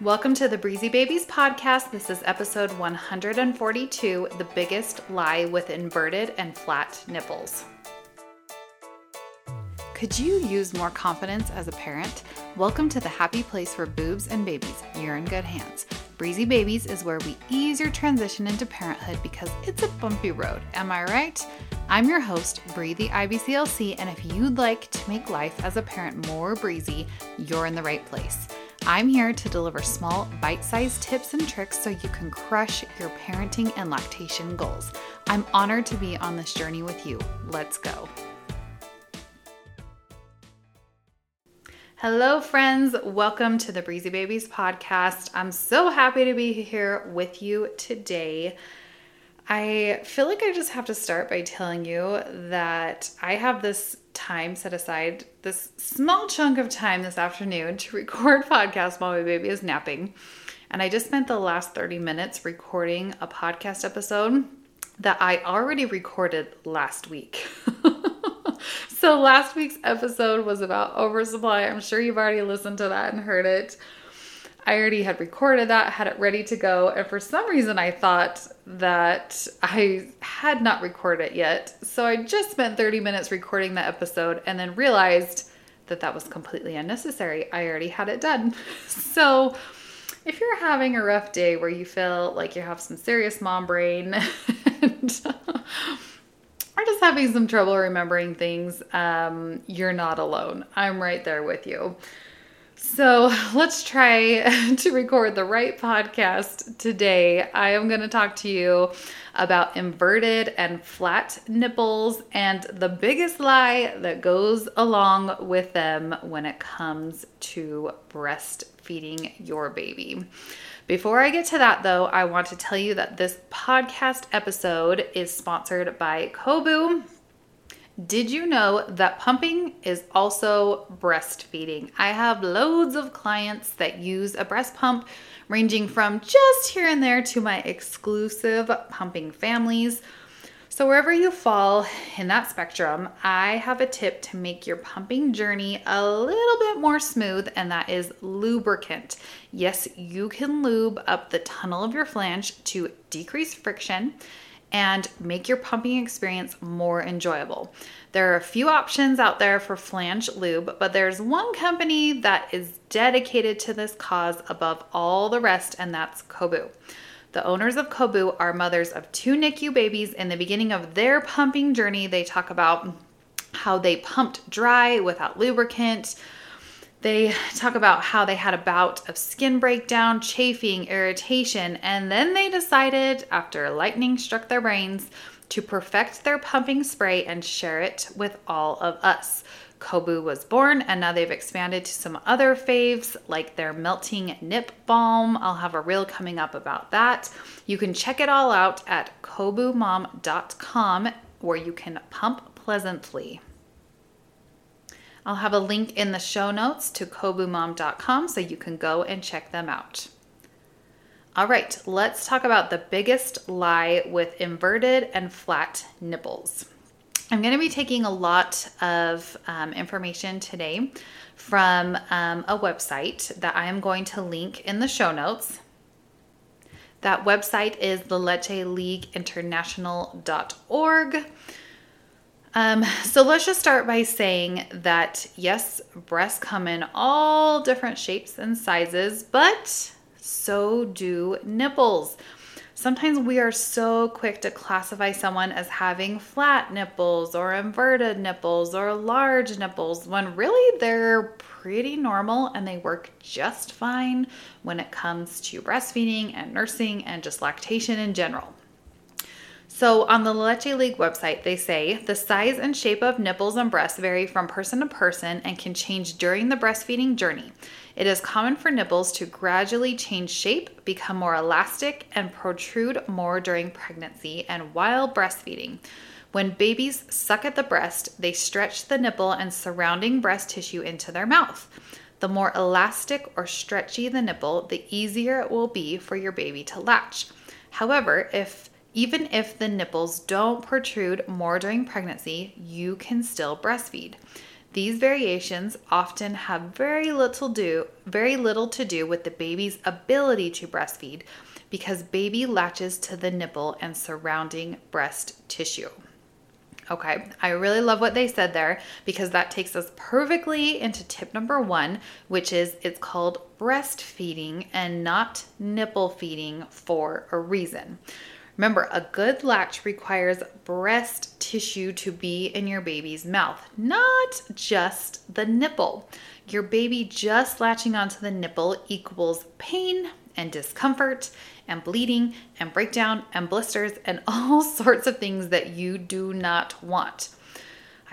Welcome to the Breezy Babies podcast. This is episode 142 The Biggest Lie with Inverted and Flat Nipples. Could you use more confidence as a parent? Welcome to the happy place for boobs and babies. You're in good hands. Breezy Babies is where we ease your transition into parenthood because it's a bumpy road. Am I right? I'm your host, Bree the IBCLC, and if you'd like to make life as a parent more breezy, you're in the right place. I'm here to deliver small, bite sized tips and tricks so you can crush your parenting and lactation goals. I'm honored to be on this journey with you. Let's go. Hello, friends. Welcome to the Breezy Babies podcast. I'm so happy to be here with you today. I feel like I just have to start by telling you that I have this time set aside, this small chunk of time this afternoon to record podcast while my baby is napping. And I just spent the last 30 minutes recording a podcast episode that I already recorded last week. so last week's episode was about oversupply. I'm sure you've already listened to that and heard it. I already had recorded that, had it ready to go, and for some reason I thought that I had not recorded it yet. So I just spent 30 minutes recording that episode and then realized that that was completely unnecessary. I already had it done. So if you're having a rough day where you feel like you have some serious mom brain and are just having some trouble remembering things, um, you're not alone. I'm right there with you. So let's try to record the right podcast today. I am going to talk to you about inverted and flat nipples and the biggest lie that goes along with them when it comes to breastfeeding your baby. Before I get to that, though, I want to tell you that this podcast episode is sponsored by Coboo. Did you know that pumping is also breastfeeding? I have loads of clients that use a breast pump, ranging from just here and there to my exclusive pumping families. So, wherever you fall in that spectrum, I have a tip to make your pumping journey a little bit more smooth, and that is lubricant. Yes, you can lube up the tunnel of your flange to decrease friction and make your pumping experience more enjoyable. There are a few options out there for flange lube, but there's one company that is dedicated to this cause above all the rest, and that's Coboo. The owners of Coboo are mothers of two NICU babies. In the beginning of their pumping journey, they talk about how they pumped dry without lubricant. They talk about how they had a bout of skin breakdown, chafing, irritation, and then they decided, after lightning struck their brains, to perfect their pumping spray and share it with all of us. Coboo was born, and now they've expanded to some other faves like their melting nip balm. I'll have a reel coming up about that. You can check it all out at coboomom.com where you can pump pleasantly. I'll have a link in the show notes to coboomom.com so you can go and check them out. All right, let's talk about the biggest lie with inverted and flat nipples. I'm going to be taking a lot of um, information today from um, a website that I am going to link in the show notes. That website is the International.org. Um, so let's just start by saying that yes, breasts come in all different shapes and sizes, but so do nipples. Sometimes we are so quick to classify someone as having flat nipples or inverted nipples or large nipples when really they're pretty normal and they work just fine when it comes to breastfeeding and nursing and just lactation in general. So, on the Leche League website, they say the size and shape of nipples and breasts vary from person to person and can change during the breastfeeding journey. It is common for nipples to gradually change shape, become more elastic, and protrude more during pregnancy and while breastfeeding. When babies suck at the breast, they stretch the nipple and surrounding breast tissue into their mouth. The more elastic or stretchy the nipple, the easier it will be for your baby to latch. However, if even if the nipples don't protrude more during pregnancy, you can still breastfeed. These variations often have very little do very little to do with the baby's ability to breastfeed because baby latches to the nipple and surrounding breast tissue. Okay, I really love what they said there because that takes us perfectly into tip number one, which is it's called breastfeeding and not nipple feeding for a reason. Remember, a good latch requires breast tissue to be in your baby's mouth, not just the nipple. Your baby just latching onto the nipple equals pain and discomfort and bleeding and breakdown and blisters and all sorts of things that you do not want.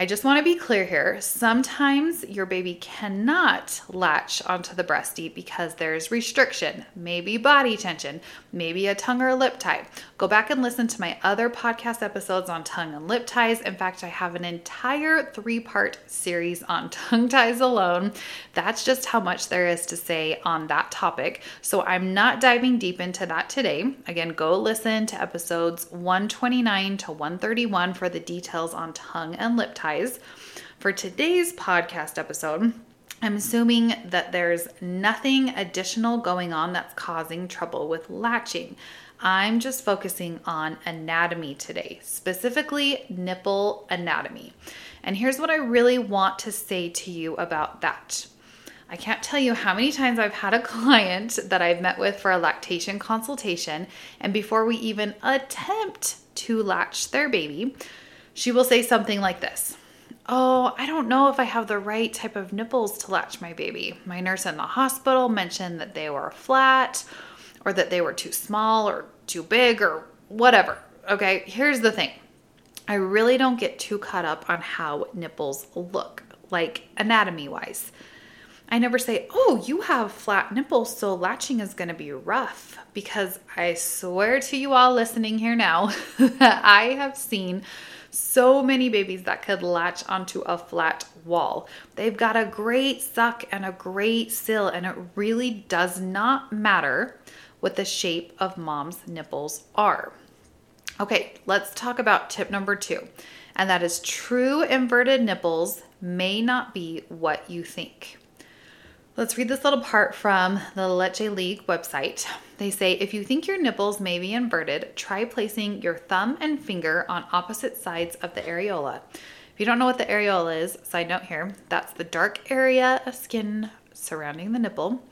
I just want to be clear here. Sometimes your baby cannot latch onto the breastie because there's restriction, maybe body tension, maybe a tongue or lip tie. Go back and listen to my other podcast episodes on tongue and lip ties. In fact, I have an entire three part series on tongue ties alone. That's just how much there is to say on that topic. So I'm not diving deep into that today. Again, go listen to episodes 129 to 131 for the details on tongue and lip ties ties. For today's podcast episode, I'm assuming that there's nothing additional going on that's causing trouble with latching. I'm just focusing on anatomy today, specifically nipple anatomy. And here's what I really want to say to you about that. I can't tell you how many times I've had a client that I've met with for a lactation consultation, and before we even attempt to latch their baby, she will say something like this Oh, I don't know if I have the right type of nipples to latch my baby. My nurse in the hospital mentioned that they were flat or that they were too small or too big or whatever. Okay, here's the thing I really don't get too caught up on how nipples look, like anatomy wise. I never say, oh, you have flat nipples, so latching is to be rough. Because I swear to you all listening here now I have seen so many babies that could latch onto a flat wall. They've got a great suck and a great sill, and it really does not matter what the shape of mom's nipples are. Okay, let's talk about tip number two, and that is true inverted nipples may not be what you think. Let's read this little part from the Leche League website. They say if you think your nipples may be inverted, try placing your thumb and finger on opposite sides of the areola. If you don't know what the areola is, side note here, that's the dark area of skin surrounding the nipple.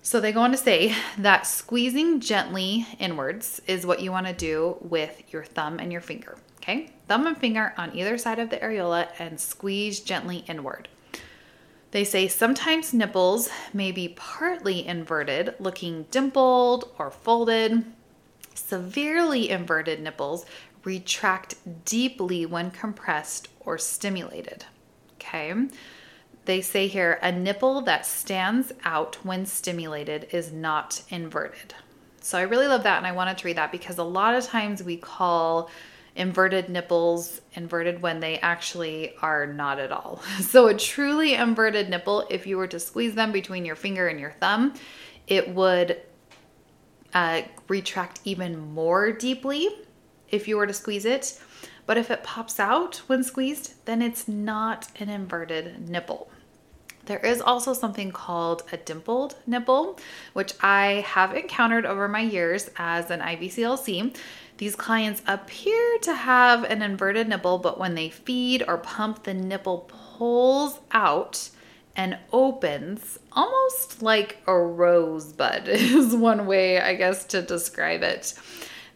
So they go on to say that squeezing gently inwards is what you want to do with your thumb and your finger. Okay? Thumb and finger on either side of the areola and squeeze gently inward. They say sometimes nipples may be partly inverted, looking dimpled or folded. Severely inverted nipples retract deeply when compressed or stimulated. Okay. They say here a nipple that stands out when stimulated is not inverted. So I really love that and I wanted to read that because a lot of times we call inverted nipples inverted when they actually are not at all. So, a truly inverted nipple, if you were to squeeze them between your finger and your thumb, it would uh, retract even more deeply if you were to squeeze it. But if it pops out when squeezed, then it's not an inverted nipple. There is also something called a dimpled nipple, which I have encountered over my years as an IBCLC. These clients appear to have an inverted nipple, but when they feed or pump, the nipple pulls out and opens almost like a rosebud, is one way, I guess, to describe it.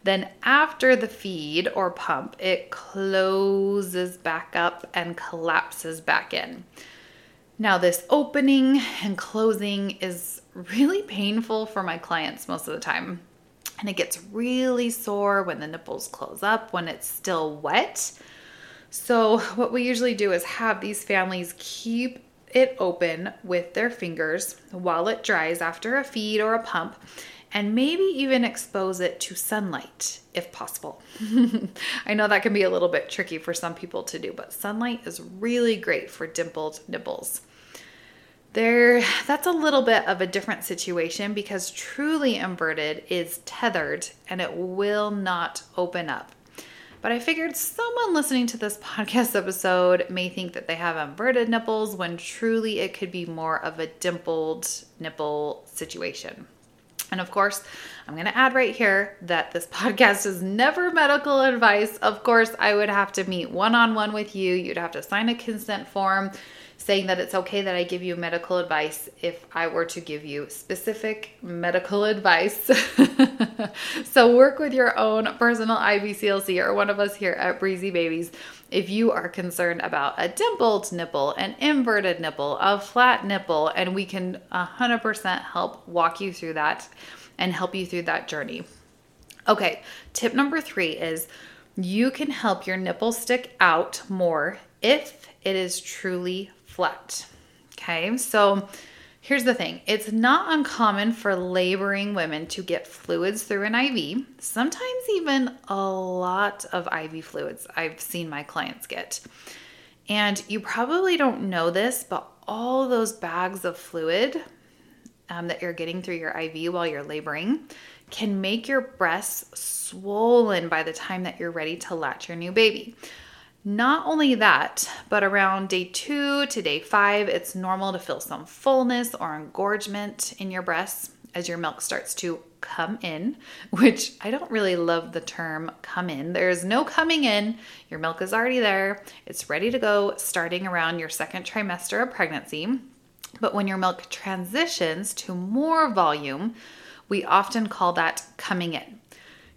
Then, after the feed or pump, it closes back up and collapses back in. Now, this opening and closing is really painful for my clients most of the time and it gets really sore when the nipples close up when it's still wet. So, what we usually do is have these families keep it open with their fingers while it dries after a feed or a pump, and maybe even expose it to sunlight if possible. I know that can be a little bit tricky for some people to do, but sunlight is really great for dimpled nipples there that's a little bit of a different situation because truly inverted is tethered and it will not open up But I figured someone listening to this podcast episode may think that they have inverted nipples when truly it could be more of a dimpled nipple situation. And of course, I'm going to add right here that this podcast is never medical advice. Of course, I would have to meet one on one with you. You'd have to sign a consent form saying that it's okay that I give you medical advice if I were to give you specific medical advice. so work with your own personal IBCLC or one of us here at Breezy Babies if you are concerned about a dimpled nipple, an inverted nipple, a flat nipple, and we can 100% help walk you through that and help you through that journey. Okay, tip number three is you can help your nipple stick out more if it is truly flat. Okay, so here's the thing it's not uncommon for laboring women to get fluids through an IV, sometimes even a lot of IV fluids I've seen my clients get. And you probably don't know this, but all those bags of fluid um, that you're getting through your IV while you're laboring can make your breasts swollen by the time that you're ready to latch your new baby. Not only that, but around day two to day five, it's normal to feel some fullness or engorgement in your breasts as your milk starts to come in, which I don't really love the term come in. There's no coming in. Your milk is already there. It's ready to go starting around your second trimester of pregnancy. But when your milk transitions to more volume, we often call that coming in.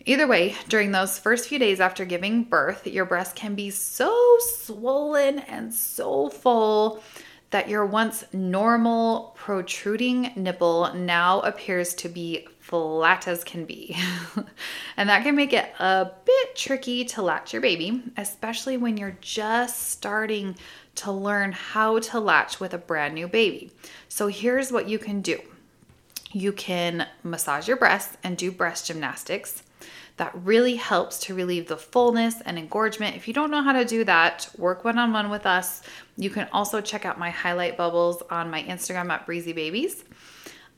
Either way, during those first few days after giving birth, your breast can be so swollen and so full that your once normal protruding nipple now appears to be flat as can be. and that can make it a bit tricky to latch your baby, especially when you're just starting to learn how to latch with a brand new baby. So here's what you can do you can massage your breasts and do breast gymnastics that really helps to relieve the fullness and engorgement. If you don't know how to do that, work one on one with us. You can also check out my highlight bubbles on my Instagram at Breezy Babies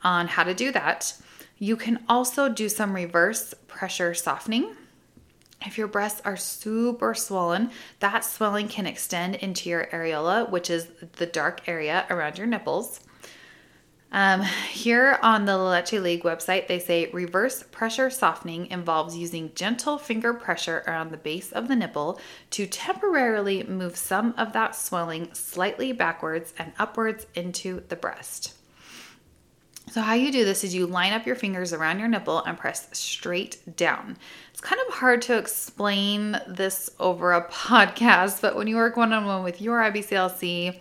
on how to do that. You can also do some reverse pressure softening. If your breasts are super swollen, that swelling can extend into your areola, which is the dark area around your nipples. Um, here on the Leche League website, they say reverse pressure softening involves using gentle finger pressure around the base of the nipple to temporarily move some of that swelling slightly backwards and upwards into the breast. So, how you do this is you line up your fingers around your nipple and press straight down. It's kind of hard to explain this over a podcast, but when you work one on one with your IBCLC,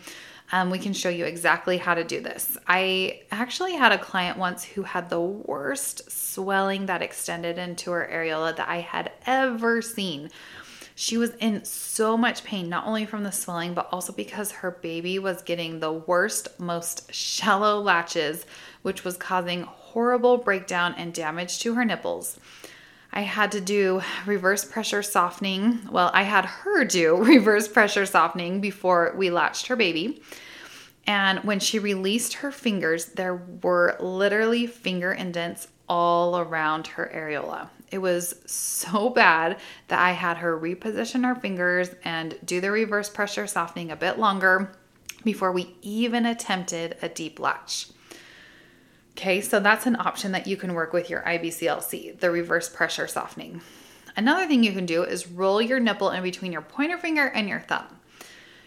um, we can show you exactly how to do this. I actually had a client once who had the worst swelling that extended into her areola that I had ever seen. She was in so much pain, not only from the swelling, but also because her baby was getting the worst, most shallow latches, which was causing horrible breakdown and damage to her nipples. I had to do reverse pressure softening. Well, I had her do reverse pressure softening before we latched her baby. And when she released her fingers, there were literally finger indents all around her areola. It was so bad that I had her reposition her fingers and do the reverse pressure softening a bit longer before we even attempted a deep latch. Okay, so that's an option that you can work with your IBCLC, the reverse pressure softening. Another thing you can do is roll your nipple in between your pointer finger and your thumb.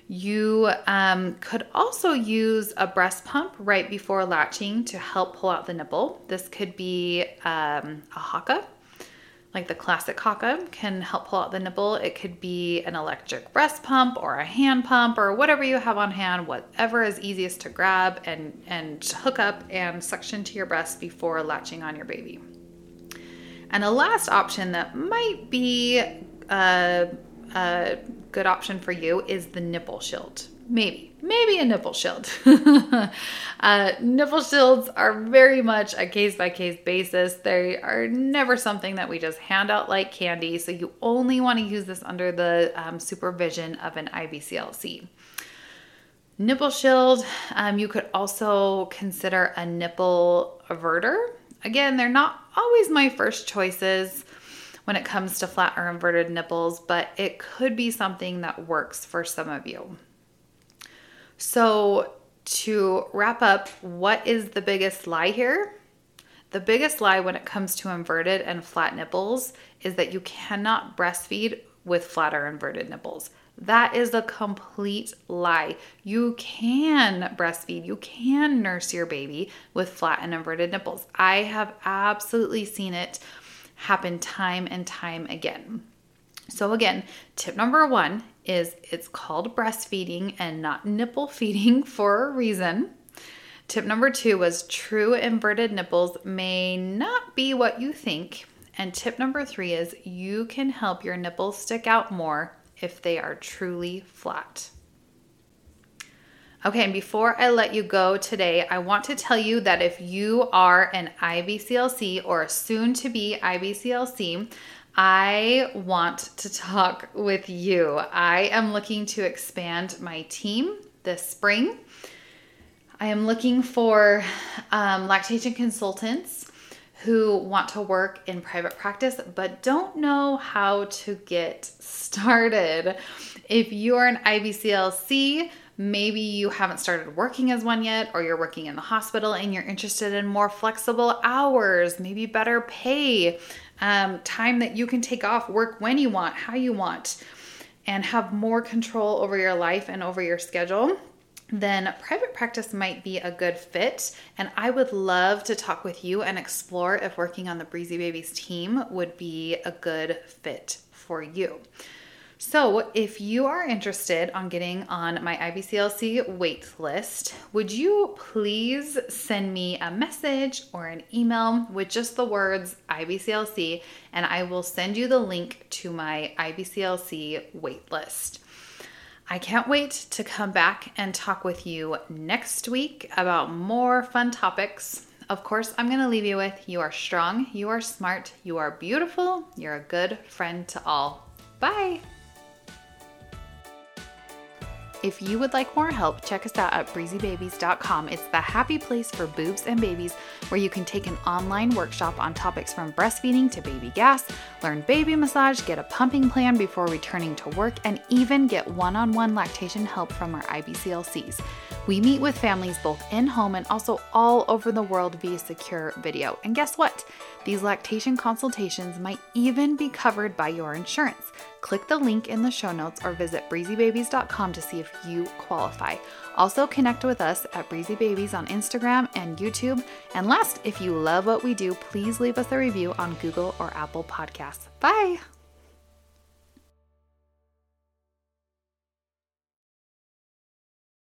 You um, could also use a breast pump right before latching to help pull out the nipple. This could be um, a Haakaa like the classic Haakaa can help pull out the nipple. It could be an electric breast pump or a hand pump or whatever you have on hand, whatever is easiest to grab and, and hook up and suction to your breast before latching on your baby. And the last option that might be a, a good option for you is the nipple shield. Maybe maybe a nipple shield. uh, nipple shields are very much a case by case basis. They are never something that we just hand out like candy. So you only want to use this under the um, supervision of an IBCLC. Nipple shield, um, you could also consider a nipple everter. Again, they're not always my first choices. when it comes to flat or inverted nipples, but it could be something that works for some of you. So, to wrap up, what is the biggest lie here? The biggest lie when it comes to inverted and flat nipples is that you cannot breastfeed with flat or inverted nipples. That is a complete lie. You can breastfeed, you can nurse your baby with flat and inverted nipples. I have absolutely seen it happen time and time again. So, again, tip number one is it's called breastfeeding and not nipple feeding for a reason. Tip number two was true inverted nipples may not be what you think. And tip number three is you can help your nipples stick out more if they are truly flat. Okay, and before I let you go today, I want to tell you that if you are an IBCLC or soon to be IBCLC, I want to talk with you. I am looking to expand my team this spring. I am looking for um, lactation consultants who want to work in private practice but don't know how to get started. If you are an IBCLC, maybe you haven't started working as one yet, or you're working in the hospital and you're interested in more flexible hours, maybe better pay, um, time that you can take off, work when you want, how you want, and have more control over your life and over your schedule then private practice might be a good fit. And I would love to talk with you and explore if working on the Breezy Babies team would be a good fit for you. So, if you are interested on getting on my IBCLC wait list, would you please send me a message or an email with just the words IBCLC and I will send you the link to my IBCLC wait list. I can't wait to come back and talk with you next week about more fun topics. Of course, I'm going to leave you with you are strong, you are smart, you are beautiful, you're a good friend to all. Bye. If you would like more help, check us out at breezybabies.com. It's the happy place for boobs and babies where you can take an online workshop on topics from breastfeeding to baby gas, learn baby massage, get a pumping plan before returning to work, and even get one on one lactation help from our IBCLCs. We meet with families both in home and also all over the world via secure video. And guess what? These lactation consultations might even be covered by your insurance. Click the link in the show notes or visit breezybabies.com to see if you qualify. Also, connect with us at Breezy Babies on Instagram and YouTube. And last, if you love what we do, please leave us a review on Google or Apple Podcasts. Bye!